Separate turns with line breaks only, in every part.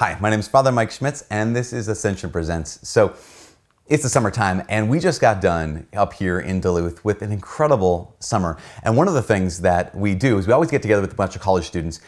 Hi, my name is Father Mike Schmitz, and this is Ascension Presents. So, it's the summertime, and we just got done up here in Duluth with an incredible summer. And one of the things that we do is we always get together with a bunch of college students.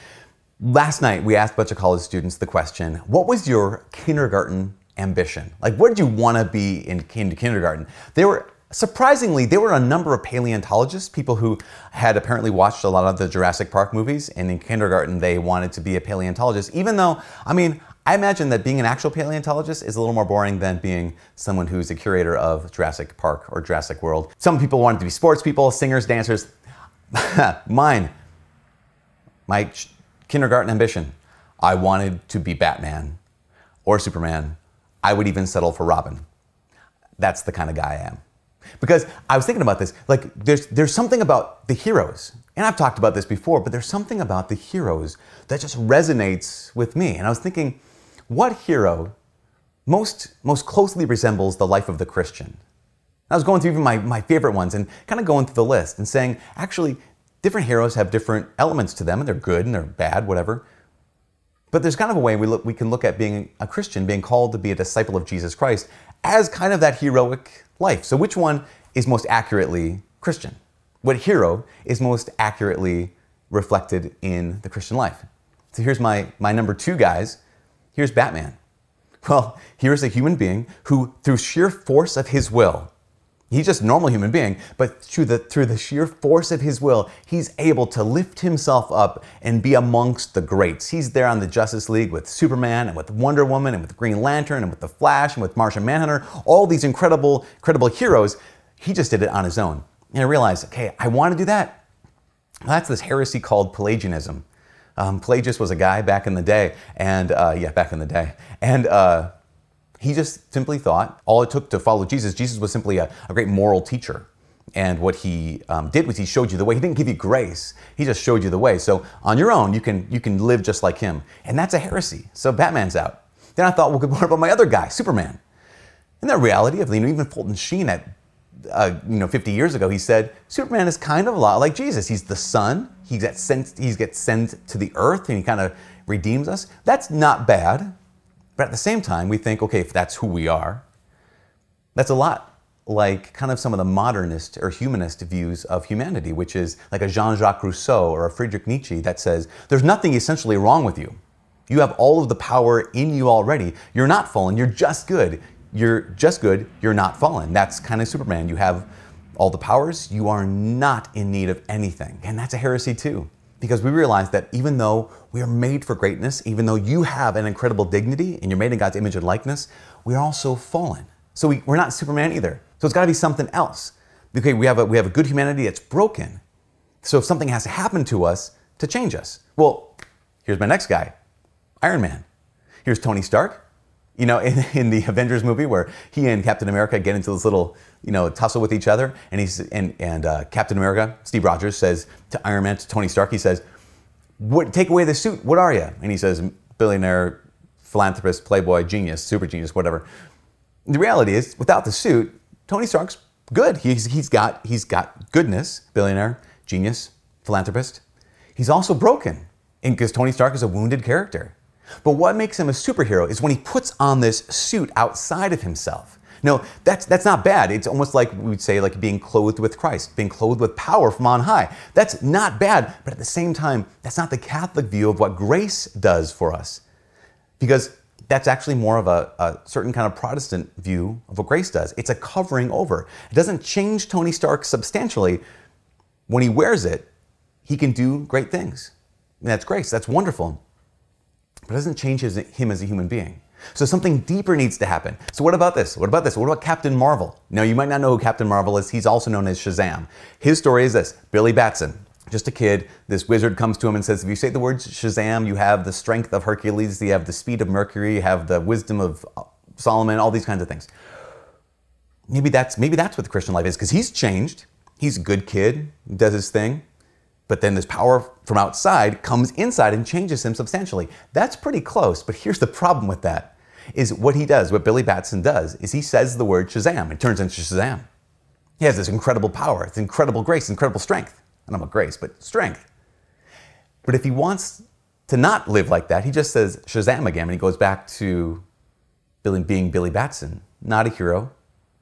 Last night, we asked a bunch of college students the question What was your kindergarten ambition? Like, what did you want to be in, in kindergarten? They were surprisingly, there were a number of paleontologists, people who had apparently watched a lot of the Jurassic Park movies, and in kindergarten they wanted to be a paleontologist, even though, I mean, I imagine that being an actual paleontologist is a little more boring than being someone who's a curator of Jurassic Park or Jurassic World. Some people wanted to be sports people, singers, dancers. Mine, my kindergarten ambition, I wanted to be Batman or Superman. I would even settle for Robin. That's the kind of guy I am. Because I was thinking about this, like there's there's something about the heroes, and I've talked about this before, but there's something about the heroes that just resonates with me. And I was thinking, what hero most most closely resembles the life of the Christian? I was going through even my, my favorite ones and kind of going through the list and saying, actually, different heroes have different elements to them, and they're good and they're bad, whatever. But there's kind of a way we, look, we can look at being a Christian, being called to be a disciple of Jesus Christ, as kind of that heroic life. So, which one is most accurately Christian? What hero is most accurately reflected in the Christian life? So, here's my, my number two guys. Here's Batman. Well, here's a human being who, through sheer force of his will, He's just a normal human being, but through the, through the sheer force of his will, he's able to lift himself up and be amongst the greats. He's there on the Justice League with Superman and with Wonder Woman and with Green Lantern and with the Flash and with Martian Manhunter, all these incredible, incredible heroes. He just did it on his own. And I realized, okay, I want to do that. Well, that's this heresy called Pelagianism. Um, Pelagius was a guy back in the day, and uh, yeah, back in the day, and uh, he just simply thought all it took to follow Jesus, Jesus was simply a, a great moral teacher. And what he um, did was he showed you the way. He didn't give you grace. He just showed you the way. So on your own, you can you can live just like him. And that's a heresy. So Batman's out. Then I thought, well, what about my other guy, Superman? In that reality of you know, even Fulton Sheen at uh, you know 50 years ago, he said Superman is kind of a lot like Jesus. He's the son. He gets sent. He gets sent to the earth, and he kind of redeems us. That's not bad. But at the same time, we think, okay, if that's who we are, that's a lot like kind of some of the modernist or humanist views of humanity, which is like a Jean Jacques Rousseau or a Friedrich Nietzsche that says there's nothing essentially wrong with you. You have all of the power in you already. You're not fallen, you're just good. You're just good, you're not fallen. That's kind of Superman. You have all the powers, you are not in need of anything. And that's a heresy too because we realize that even though we are made for greatness, even though you have an incredible dignity and you're made in God's image and likeness, we are also fallen. So we, are not Superman either. So it's got to be something else. Okay, we have, a, we have a good humanity that's broken. So if something has to happen to us to change us. Well, here's my next guy Iron Man. Here's Tony Stark you know, in, in the Avengers movie where he and Captain America get into this little, you know, tussle with each other, and he's and and uh, Captain America, Steve Rogers says to Iron Man, to Tony Stark, he says, "What? Take away the suit. What are you?" And he says, "Billionaire, philanthropist, playboy, genius, super genius, whatever." The reality is, without the suit, Tony Stark's good. He's he's got he's got goodness, billionaire, genius, philanthropist. He's also broken, because Tony Stark is a wounded character. But what makes him a superhero is when he puts on this suit outside of himself. No, that's, that's not bad. It's almost like we'd say like being clothed with Christ, being clothed with power from on high. That's not bad, but at the same time, that's not the Catholic view of what grace does for us. Because that's actually more of a, a, certain kind of Protestant view of what grace does. It's a covering over. It doesn't change Tony Stark substantially. When he wears it, he can do great things. And that's grace. That's wonderful but it doesn't change his, him as a human being. So something deeper needs to happen. So what about this? What about this? What about Captain Marvel? Now you might not know who Captain Marvel is. He's also known as Shazam. His story is this: Billy Batson, just a kid. This wizard comes to him and says, "If you say the words Shazam, you have the strength of Hercules, you have the speed of Mercury, you have the wisdom of uh, Solomon, all these kinds of things." Maybe that's maybe that's what the Christian life is because he's changed. He's a good kid, does his thing. But then this power from outside comes inside and changes him substantially. That's pretty close, but here's the problem with that is what he does, what Billy Batson does, is he says the word Shazam. It turns into Shazam. He has this incredible power, it's incredible grace, incredible strength. I don't know grace, but strength. But if he wants to not live like that, he just says Shazam again, and he goes back to Billy, being Billy Batson, not a hero,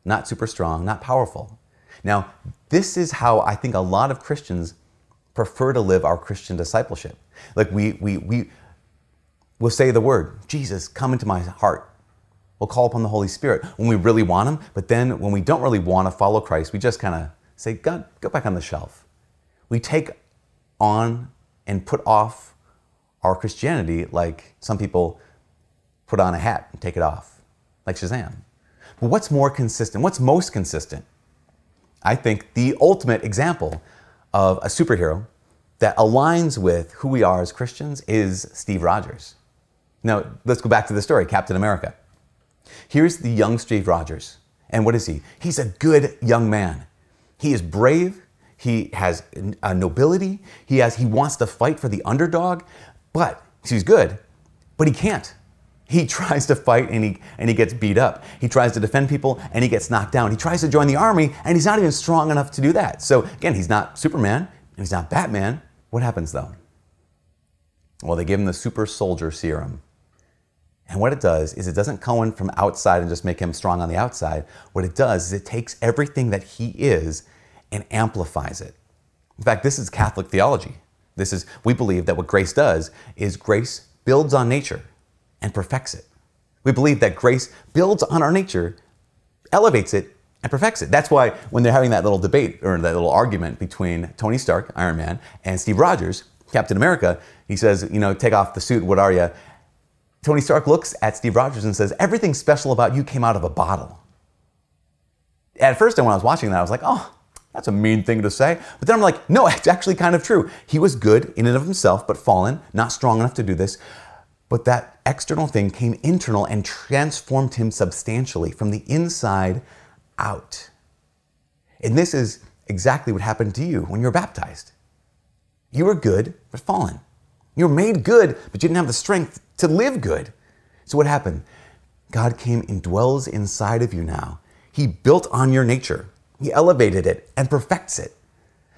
not super strong, not powerful. Now, this is how I think a lot of Christians prefer to live our Christian discipleship. Like we we we will say the word, Jesus, come into my heart. We'll call upon the Holy Spirit when we really want him, but then when we don't really want to follow Christ, we just kind of say, God, go back on the shelf. We take on and put off our Christianity like some people put on a hat and take it off, like Shazam. But what's more consistent? What's most consistent? I think the ultimate example of a superhero that aligns with who we are as Christians is Steve Rogers. Now, let's go back to the story Captain America. Here's the young Steve Rogers. And what is he? He's a good young man. He is brave. He has a nobility. He has he wants to fight for the underdog, but he's good, but he can't. He tries to fight and he, and he gets beat up. He tries to defend people and he gets knocked down. He tries to join the army and he's not even strong enough to do that. So again, he's not Superman and he's not Batman. What happens though? Well, they give him the super soldier serum. And what it does is it doesn't come in from outside and just make him strong on the outside. What it does is it takes everything that he is and amplifies it. In fact, this is Catholic theology. This is we believe that what grace does is grace builds on nature and perfects it. We believe that grace builds on our nature, elevates it, and perfects it. That's why when they're having that little debate or that little argument between Tony Stark, Iron Man, and Steve Rogers, Captain America, he says, you know, take off the suit, what are you? Tony Stark looks at Steve Rogers and says, everything special about you came out of a bottle. At first, when I was watching that, I was like, oh, that's a mean thing to say. But then I'm like, no, it's actually kind of true. He was good in and of himself, but fallen, not strong enough to do this. But that external thing came internal and transformed him substantially from the inside out. And this is exactly what happened to you when you were baptized. You were good, but fallen. You were made good, but you didn't have the strength to live good. So what happened? God came and dwells inside of you now. He built on your nature. He elevated it and perfects it.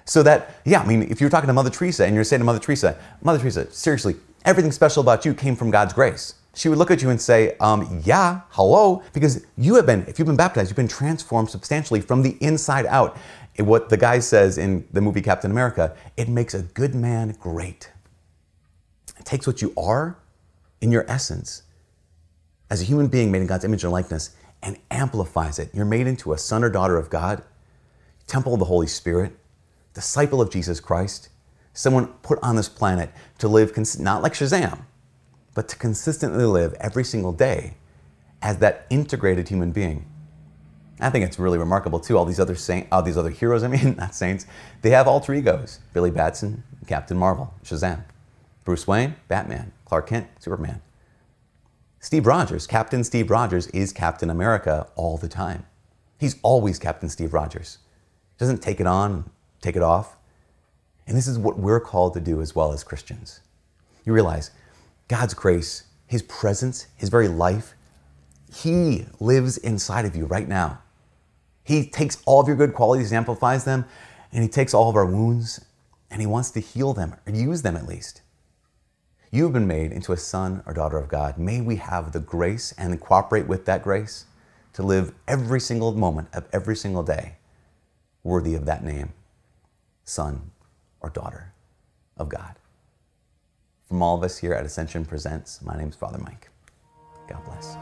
So that, yeah, I mean, if you're talking to Mother Teresa and you're saying to Mother Teresa, Mother Teresa, seriously, everything special about you came from God's grace. She would look at you and say, um, yeah, hello, because you have been, if you've been baptized, you've been transformed substantially from the inside out. what the guy says in the movie Captain America, it makes a good man great. It takes what you are in your essence as a human being made in God's image and likeness and amplifies it. You're made into a son or daughter of God, temple of the Holy Spirit, disciple of Jesus Christ someone put on this planet to live, cons- not like Shazam, but to consistently live every single day as that integrated human being. I think it's really remarkable too. All these other saint, all these other heroes, I mean, not saints, they have alter egos. Billy Batson, Captain Marvel, Shazam. Bruce Wayne, Batman. Clark Kent, Superman. Steve Rogers, Captain Steve Rogers, is Captain America all the time. He's always Captain Steve Rogers. He doesn't take it on, take it off. And this is what we're called to do as well as Christians. You realize God's grace, His presence, His very life, He lives inside of you right now. He takes all of your good qualities and amplifies them, and He takes all of our wounds and He wants to heal them, or use them at least. You have been made into a son or daughter of God. May we have the grace and cooperate with that grace to live every single moment of every single day worthy of that name, Son or daughter of God. From all of us here at Ascension Presents, my name is Father Mike. God bless.